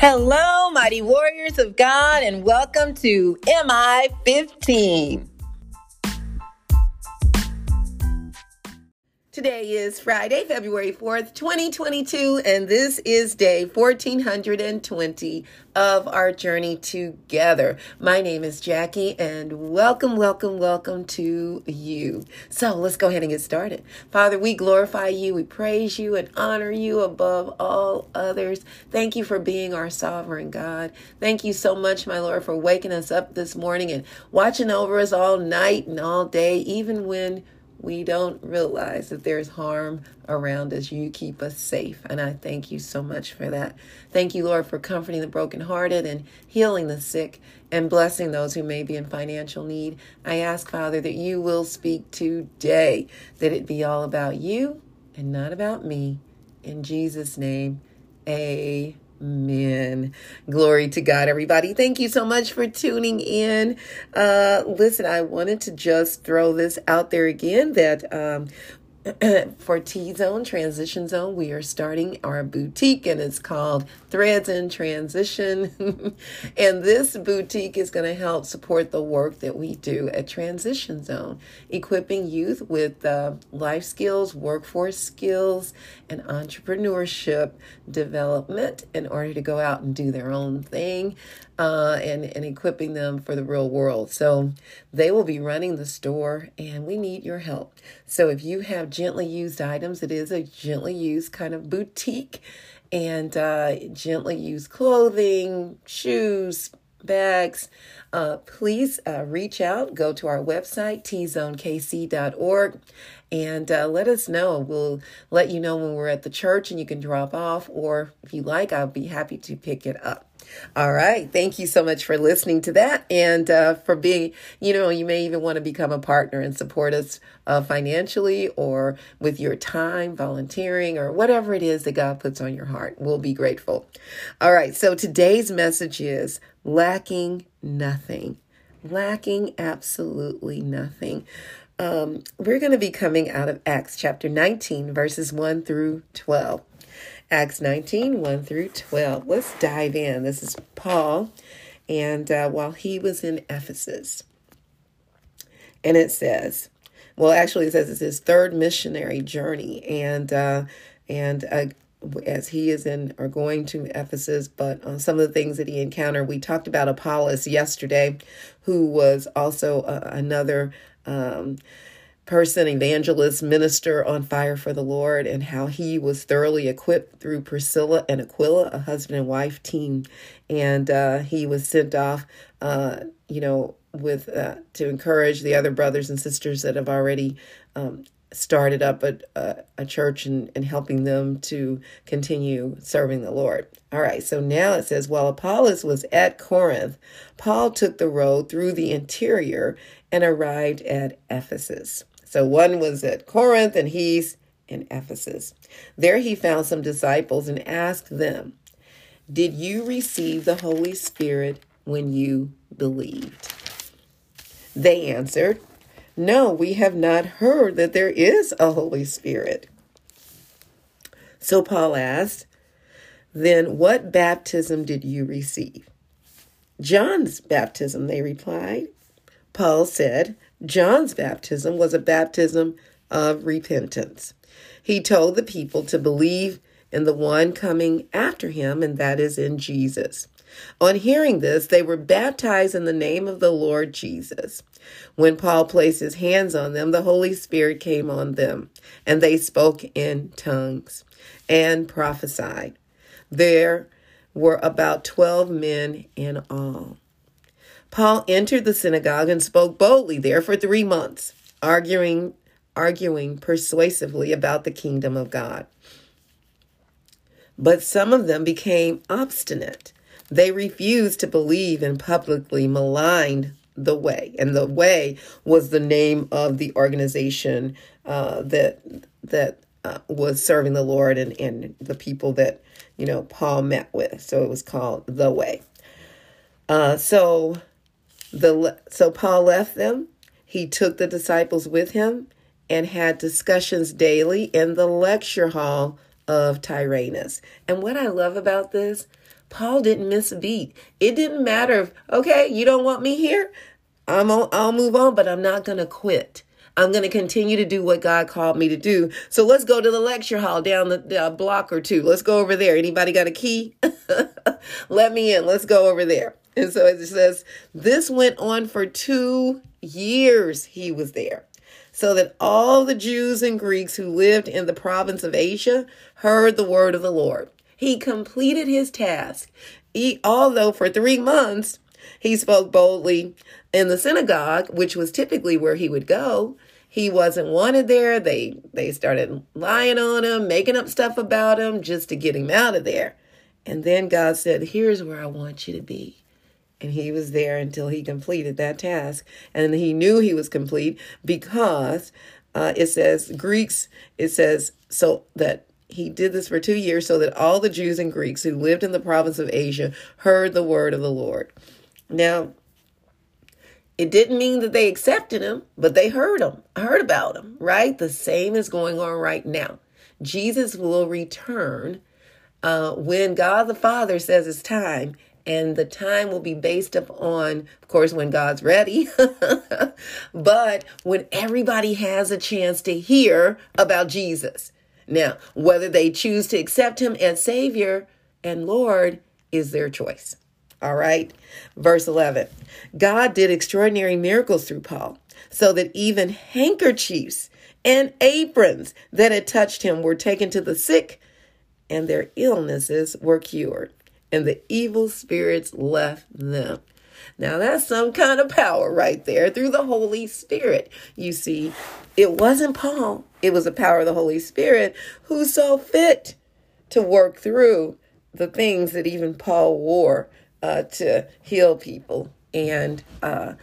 Hello, mighty warriors of God, and welcome to MI 15. Today is Friday, February 4th, 2022, and this is day 1420 of our journey together. My name is Jackie, and welcome, welcome, welcome to you. So let's go ahead and get started. Father, we glorify you, we praise you, and honor you above all others. Thank you for being our sovereign God. Thank you so much, my Lord, for waking us up this morning and watching over us all night and all day, even when we don't realize that there's harm around us. You keep us safe. And I thank you so much for that. Thank you, Lord, for comforting the brokenhearted and healing the sick and blessing those who may be in financial need. I ask, Father, that you will speak today, that it be all about you and not about me. In Jesus' name, amen. Amen. Glory to God, everybody. Thank you so much for tuning in. Uh, listen, I wanted to just throw this out there again that um, for T Zone Transition Zone, we are starting our boutique and it's called Threads in Transition. and this boutique is going to help support the work that we do at Transition Zone, equipping youth with uh, life skills, workforce skills, and entrepreneurship development in order to go out and do their own thing uh, and, and equipping them for the real world. So they will be running the store and we need your help. So if you have gently used items, it is a gently used kind of boutique. And uh, gently used clothing, shoes, bags, uh, please uh, reach out. Go to our website, tzonekc.org, and uh, let us know. We'll let you know when we're at the church and you can drop off, or if you like, I'll be happy to pick it up. All right. Thank you so much for listening to that and uh, for being, you know, you may even want to become a partner and support us uh, financially or with your time, volunteering, or whatever it is that God puts on your heart. We'll be grateful. All right. So today's message is lacking nothing. Lacking absolutely nothing. Um, we're going to be coming out of Acts chapter 19, verses 1 through 12. Acts 19, 1 through 12. Let's dive in. This is Paul, and uh, while he was in Ephesus, and it says, well, actually, it says it's his third missionary journey, and uh, and uh, as he is in or going to Ephesus, but uh, some of the things that he encountered, we talked about Apollos yesterday, who was also uh, another. Um, person, evangelist, minister on fire for the Lord, and how he was thoroughly equipped through Priscilla and Aquila, a husband and wife team. And uh, he was sent off, uh, you know, with uh, to encourage the other brothers and sisters that have already um, started up a, a, a, church and, and helping them to continue serving the Lord. All right, so now it says, while Apollos was at Corinth, Paul took the road through the interior and arrived at Ephesus. So one was at Corinth and he's in Ephesus. There he found some disciples and asked them, Did you receive the Holy Spirit when you believed? They answered, No, we have not heard that there is a Holy Spirit. So Paul asked, Then what baptism did you receive? John's baptism, they replied. Paul said, John's baptism was a baptism of repentance. He told the people to believe in the one coming after him, and that is in Jesus. On hearing this, they were baptized in the name of the Lord Jesus. When Paul placed his hands on them, the Holy Spirit came on them, and they spoke in tongues and prophesied. There were about 12 men in all. Paul entered the synagogue and spoke boldly there for three months, arguing, arguing persuasively about the kingdom of God. But some of them became obstinate. They refused to believe and publicly maligned the way. And the way was the name of the organization uh, that that uh, was serving the Lord and, and the people that, you know, Paul met with. So it was called the way. Uh, so the so Paul left them. He took the disciples with him and had discussions daily in the lecture hall of Tyrannus. And what I love about this, Paul didn't miss a beat. It didn't matter if, okay, you don't want me here. I'm on, I'll move on, but I'm not going to quit. I'm going to continue to do what God called me to do. So let's go to the lecture hall down the block or two. Let's go over there. Anybody got a key? Let me in. Let's go over there. And so it says, this went on for two years. He was there so that all the Jews and Greeks who lived in the province of Asia heard the word of the Lord. He completed his task. He, although for three months he spoke boldly in the synagogue, which was typically where he would go. He wasn't wanted there. They they started lying on him, making up stuff about him just to get him out of there. And then God said, "Here's where I want you to be." And he was there until he completed that task. And he knew he was complete because uh, it says Greeks, it says so that he did this for two years so that all the Jews and Greeks who lived in the province of Asia heard the word of the Lord. Now, it didn't mean that they accepted him, but they heard him, heard about him, right? The same is going on right now. Jesus will return uh, when God the Father says it's time, and the time will be based upon, of course, when God's ready, but when everybody has a chance to hear about Jesus. Now, whether they choose to accept him as Savior and Lord is their choice. All right. Verse 11 God did extraordinary miracles through Paul, so that even handkerchiefs and aprons that had touched him were taken to the sick, and their illnesses were cured, and the evil spirits left them. Now, that's some kind of power right there through the Holy Spirit. You see, it wasn't Paul, it was the power of the Holy Spirit who saw fit to work through the things that even Paul wore uh, to heal people and uh,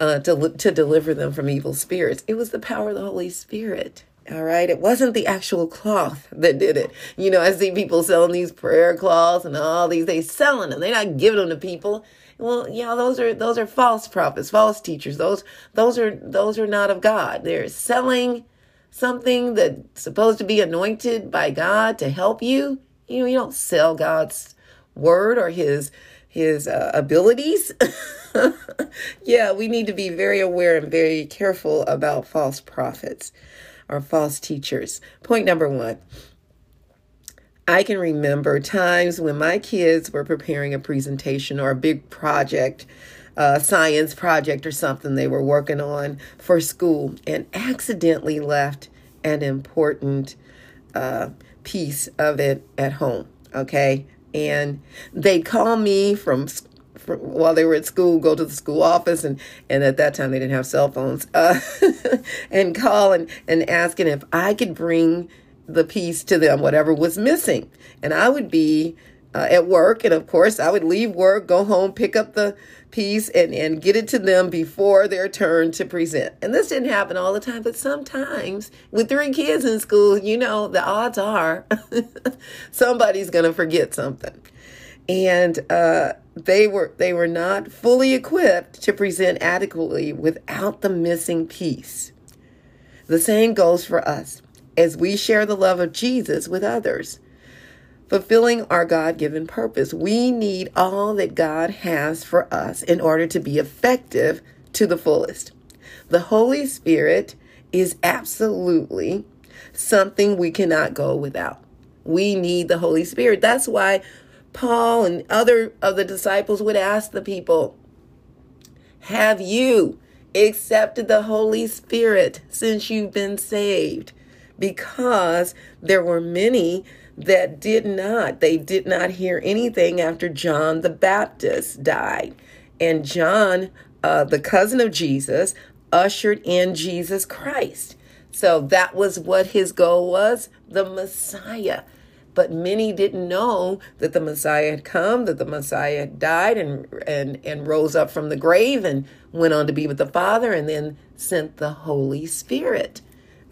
uh, to, to deliver them from evil spirits. It was the power of the Holy Spirit. All right. It wasn't the actual cloth that did it. You know, I see people selling these prayer cloths and all these, they selling them. They're not giving them to people. Well, yeah, those are those are false prophets, false teachers. Those those are those are not of God. They're selling something that's supposed to be anointed by God to help you. You know, you don't sell God's word or his his uh, abilities. yeah, we need to be very aware and very careful about false prophets or false teachers. Point number 1. I can remember times when my kids were preparing a presentation or a big project, a science project or something they were working on for school, and accidentally left an important uh, piece of it at home. Okay. And they'd call me from while they were at school, go to the school office, and and at that time they didn't have cell phones, uh, and call and and asking if I could bring the piece to them, whatever was missing. And I would be uh, at work, and of course, I would leave work, go home, pick up the piece, and, and get it to them before their turn to present. And this didn't happen all the time, but sometimes with three kids in school, you know, the odds are somebody's going to forget something. And uh, they were they were not fully equipped to present adequately without the missing piece. The same goes for us as we share the love of Jesus with others. Fulfilling our God given purpose, we need all that God has for us in order to be effective to the fullest. The Holy Spirit is absolutely something we cannot go without. We need the Holy Spirit. That's why Paul and other of the disciples would ask the people, Have you accepted the Holy Spirit since you've been saved? Because there were many that did not. They did not hear anything after John the Baptist died. And John, uh, the cousin of Jesus, ushered in Jesus Christ. So that was what his goal was the Messiah. But many didn't know that the Messiah had come, that the Messiah had died and, and, and rose up from the grave and went on to be with the Father and then sent the Holy Spirit.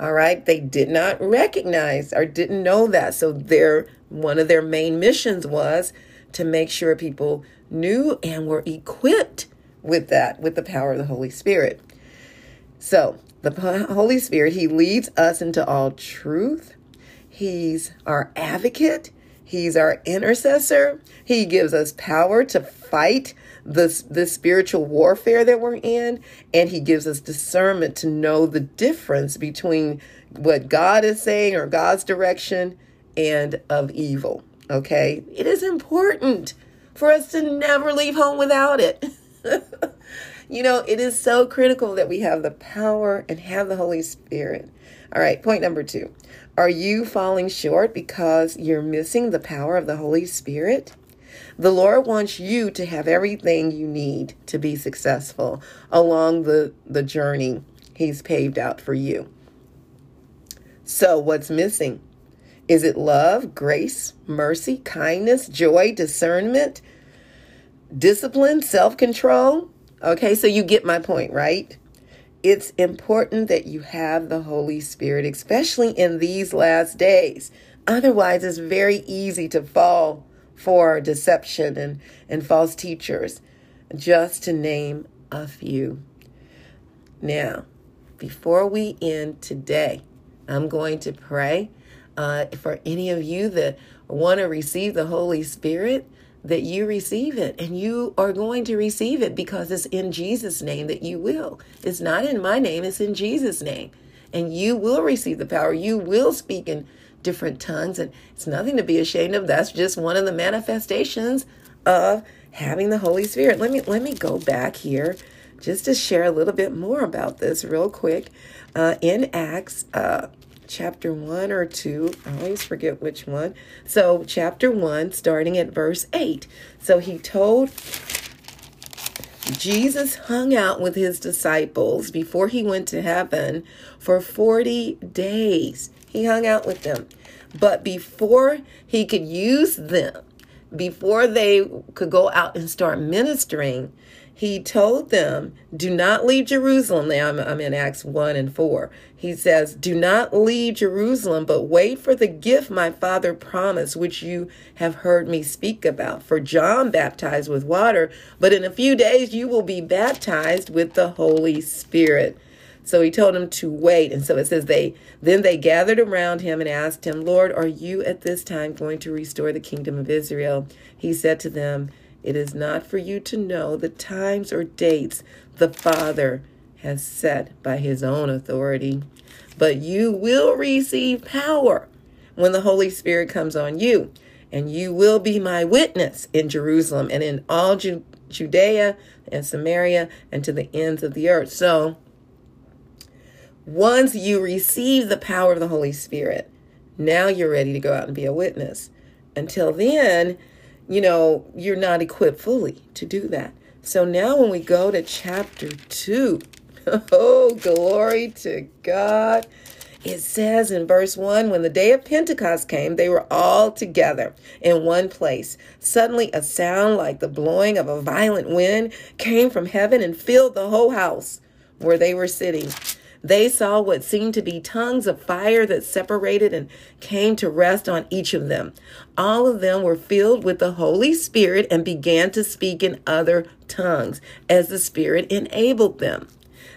All right. They did not recognize or didn't know that. So their one of their main missions was to make sure people knew and were equipped with that, with the power of the Holy Spirit. So the Holy Spirit, He leads us into all truth. He's our advocate. He's our intercessor. He gives us power to fight the, the spiritual warfare that we're in. And he gives us discernment to know the difference between what God is saying or God's direction and of evil. Okay. It is important for us to never leave home without it. you know, it is so critical that we have the power and have the Holy Spirit. All right, point number two. Are you falling short because you're missing the power of the Holy Spirit? The Lord wants you to have everything you need to be successful along the, the journey He's paved out for you. So, what's missing? Is it love, grace, mercy, kindness, joy, discernment, discipline, self control? Okay, so you get my point, right? It's important that you have the Holy Spirit, especially in these last days. Otherwise, it's very easy to fall for deception and, and false teachers, just to name a few. Now, before we end today, I'm going to pray uh, for any of you that want to receive the Holy Spirit, that you receive it. And you are going to receive it because it's in Jesus' name that you will. It's not in my name, it's in Jesus' name. And you will receive the power. You will speak in different tongues. And it's nothing to be ashamed of. That's just one of the manifestations of having the Holy Spirit. Let me let me go back here just to share a little bit more about this real quick. Uh, in Acts uh, chapter 1 or 2. I always forget which one. So, chapter 1, starting at verse 8. So, he told Jesus hung out with his disciples before he went to heaven for 40 days. He hung out with them. But before he could use them, before they could go out and start ministering, he told them, Do not leave Jerusalem. Now I'm, I'm, in Acts 1 and 4. He says, Do not leave Jerusalem, but wait for the gift my father promised, which you have heard me speak about. For John baptized with water, but in a few days you will be baptized with the Holy Spirit. So he told them to wait. And so it says they then they gathered around him and asked him, Lord, are you at this time going to restore the kingdom of Israel? He said to them, it is not for you to know the times or dates the Father has set by his own authority, but you will receive power when the Holy Spirit comes on you, and you will be my witness in Jerusalem and in all Ju- Judea and Samaria and to the ends of the earth. So, once you receive the power of the Holy Spirit, now you're ready to go out and be a witness. Until then, you know, you're not equipped fully to do that. So now when we go to chapter 2, oh, glory to God. It says in verse 1 when the day of Pentecost came, they were all together in one place. Suddenly, a sound like the blowing of a violent wind came from heaven and filled the whole house where they were sitting. They saw what seemed to be tongues of fire that separated and came to rest on each of them. All of them were filled with the Holy Spirit and began to speak in other tongues as the Spirit enabled them.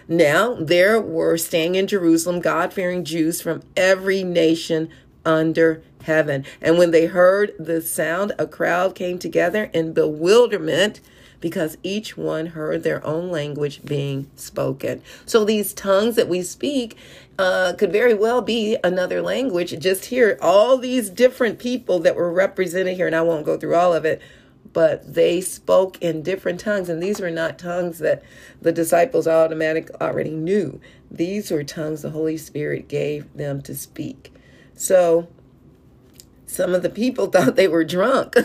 Now there were staying in Jerusalem God fearing Jews from every nation under heaven. And when they heard the sound, a crowd came together in bewilderment because each one heard their own language being spoken. So these tongues that we speak uh, could very well be another language. Just here, all these different people that were represented here, and I won't go through all of it, but they spoke in different tongues, and these were not tongues that the disciples automatic already knew. These were tongues the Holy Spirit gave them to speak. So some of the people thought they were drunk.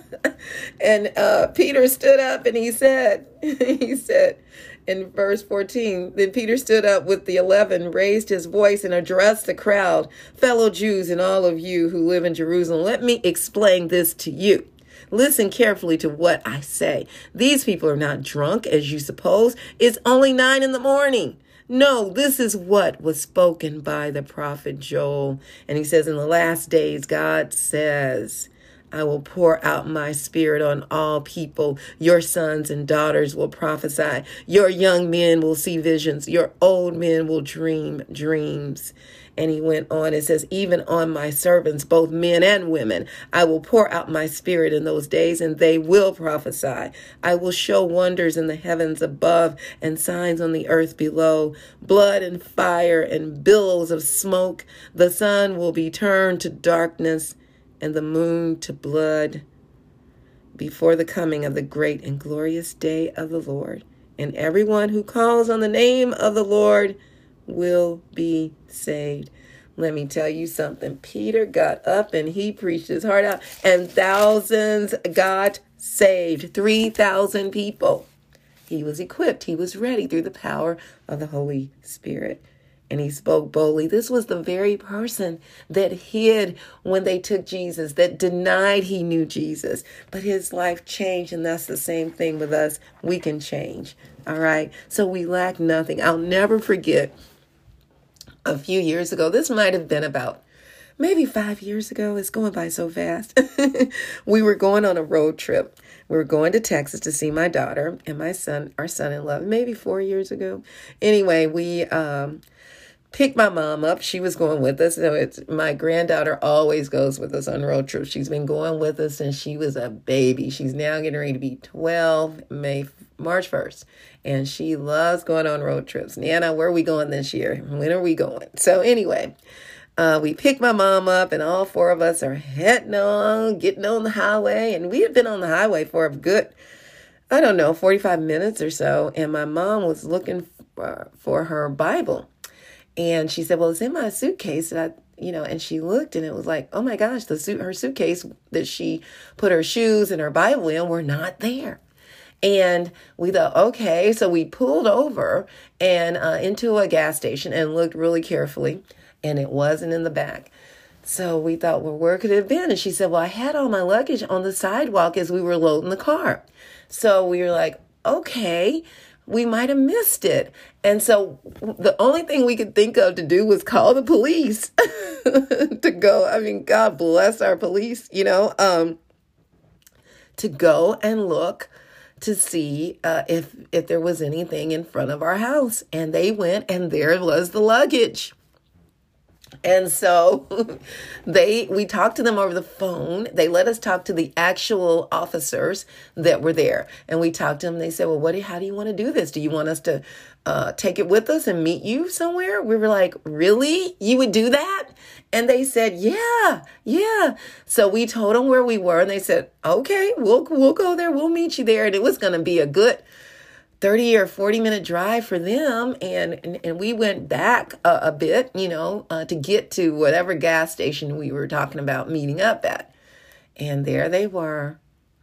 and uh, Peter stood up and he said, he said in verse 14, then Peter stood up with the eleven, raised his voice, and addressed the crowd, fellow Jews and all of you who live in Jerusalem, let me explain this to you. Listen carefully to what I say. These people are not drunk, as you suppose. It's only nine in the morning. No, this is what was spoken by the prophet Joel. And he says, In the last days, God says, I will pour out my spirit on all people. Your sons and daughters will prophesy. Your young men will see visions. Your old men will dream dreams. And he went on and says, Even on my servants, both men and women, I will pour out my spirit in those days, and they will prophesy. I will show wonders in the heavens above and signs on the earth below blood and fire and billows of smoke. The sun will be turned to darkness and the moon to blood before the coming of the great and glorious day of the Lord. And everyone who calls on the name of the Lord will be saved. Let me tell you something. Peter got up and he preached his heart out, and thousands got saved 3,000 people. He was equipped, he was ready through the power of the Holy Spirit. And he spoke boldly. This was the very person that hid when they took Jesus, that denied he knew Jesus. But his life changed, and that's the same thing with us. We can change. All right. So we lack nothing. I'll never forget a few years ago. This might have been about maybe five years ago. It's going by so fast. we were going on a road trip. We were going to Texas to see my daughter and my son, our son in law, maybe four years ago. Anyway, we um, picked my mom up. She was going with us. So it's my granddaughter always goes with us on road trips. She's been going with us since she was a baby. She's now getting ready to be 12 May March 1st. And she loves going on road trips. Nana, where are we going this year? When are we going? So, anyway, uh, we picked my mom up, and all four of us are heading on, getting on the highway. And we had been on the highway for a good, I don't know, 45 minutes or so. And my mom was looking for, for her Bible. And she said, Well, it's in my suitcase. I, you know, and she looked and it was like, oh my gosh, the suit, her suitcase that she put her shoes and her Bible in were not there. And we thought, okay, so we pulled over and uh, into a gas station and looked really carefully, and it wasn't in the back. So we thought, well, where could it have been? And she said, well, I had all my luggage on the sidewalk as we were loading the car. So we were like, okay, we might have missed it. And so the only thing we could think of to do was call the police to go. I mean, God bless our police, you know, um, to go and look to see uh, if if there was anything in front of our house and they went and there was the luggage and so they we talked to them over the phone. They let us talk to the actual officers that were there. And we talked to them. They said, Well, what do, how do you want to do this? Do you want us to uh, take it with us and meet you somewhere? We were like, Really? You would do that? And they said, Yeah, yeah. So we told them where we were, and they said, Okay, we'll we'll go there, we'll meet you there. And it was gonna be a good 30 or 40 minute drive for them and and, and we went back a, a bit you know uh, to get to whatever gas station we were talking about meeting up at. And there they were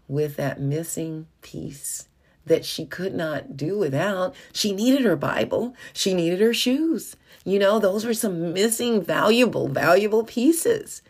with that missing piece that she could not do without. She needed her bible. She needed her shoes. You know those were some missing valuable valuable pieces.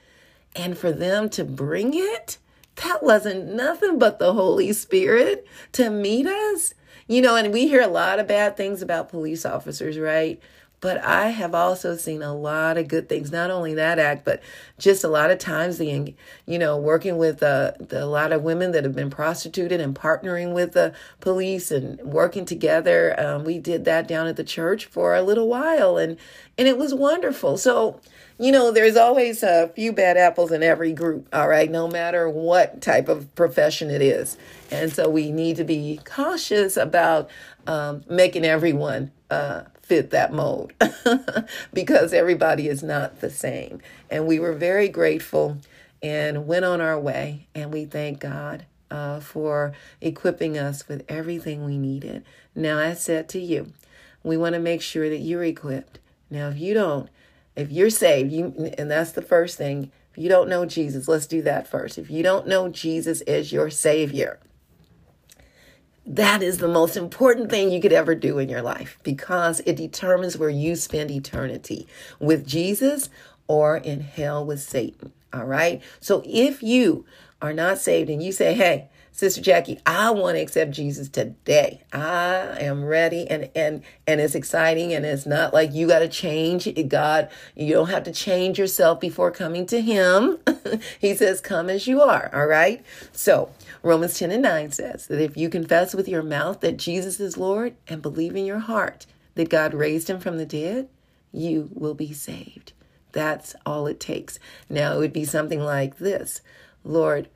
And for them to bring it that wasn't nothing but the holy spirit to meet us you know, and we hear a lot of bad things about police officers, right? But I have also seen a lot of good things. Not only that act, but just a lot of times the, you know, working with uh, the, a lot of women that have been prostituted and partnering with the police and working together. Um, we did that down at the church for a little while, and and it was wonderful. So you know, there's always a few bad apples in every group, all right, no matter what type of profession it is. And so we need to be cautious about um, making everyone uh, fit that mold because everybody is not the same. And we were very grateful and went on our way. And we thank God uh, for equipping us with everything we needed. Now, I said to you, we want to make sure that you're equipped. Now, if you don't, if you're saved, you and that's the first thing. If you don't know Jesus, let's do that first. If you don't know Jesus as your savior, that is the most important thing you could ever do in your life because it determines where you spend eternity with Jesus or in hell with Satan. All right. So if you are not saved and you say, hey, Sister Jackie, I want to accept Jesus today. I am ready and and and it's exciting and it's not like you got to change God. You don't have to change yourself before coming to him. he says come as you are, all right? So, Romans 10 and 9 says that if you confess with your mouth that Jesus is Lord and believe in your heart that God raised him from the dead, you will be saved. That's all it takes. Now, it would be something like this Lord,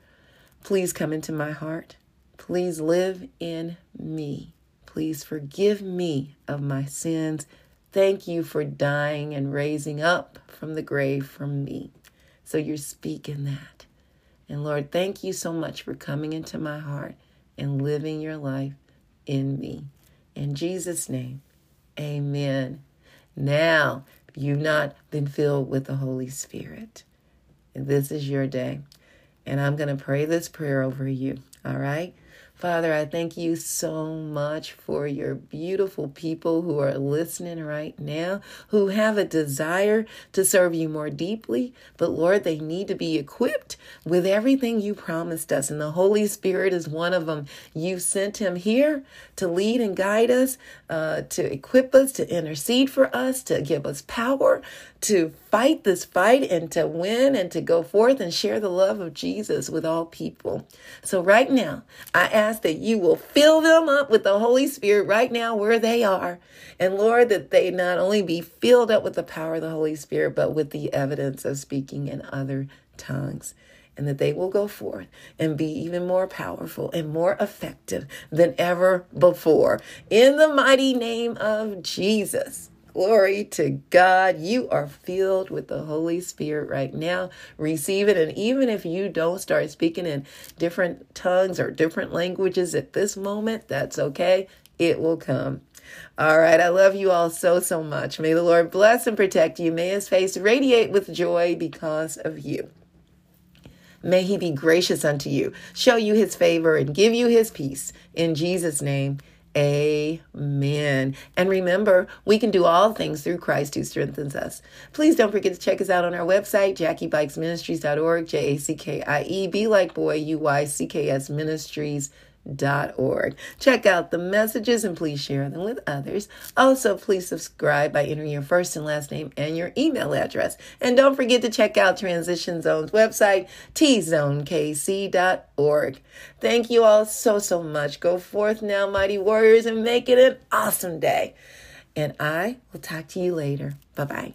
Please come into my heart. Please live in me. Please forgive me of my sins. Thank you for dying and raising up from the grave for me. So you're speaking that. And Lord, thank you so much for coming into my heart and living your life in me. In Jesus' name, amen. Now, you've not been filled with the Holy Spirit, this is your day. And I'm going to pray this prayer over you. All right. Father, I thank you so much for your beautiful people who are listening right now, who have a desire to serve you more deeply. But Lord, they need to be equipped with everything you promised us. And the Holy Spirit is one of them. You sent him here to lead and guide us, uh, to equip us, to intercede for us, to give us power, to fight this fight and to win and to go forth and share the love of Jesus with all people. So right now, I ask that you will fill them up with the Holy Spirit right now where they are. And Lord, that they not only be filled up with the power of the Holy Spirit, but with the evidence of speaking in other tongues. And that they will go forth and be even more powerful and more effective than ever before. In the mighty name of Jesus. Glory to God. You are filled with the Holy Spirit right now. Receive it. And even if you don't start speaking in different tongues or different languages at this moment, that's okay. It will come. All right. I love you all so, so much. May the Lord bless and protect you. May his face radiate with joy because of you. May he be gracious unto you, show you his favor, and give you his peace. In Jesus' name, Amen. And remember, we can do all things through Christ who strengthens us. Please don't forget to check us out on our website, jackiebuycksministries.org, J A C K I E, B like boy, U Y C K S ministries org. Check out the messages and please share them with others. Also, please subscribe by entering your first and last name and your email address. And don't forget to check out Transition Zone's website, tzonekc.org. Thank you all so, so much. Go forth now, mighty warriors, and make it an awesome day. And I will talk to you later. Bye bye.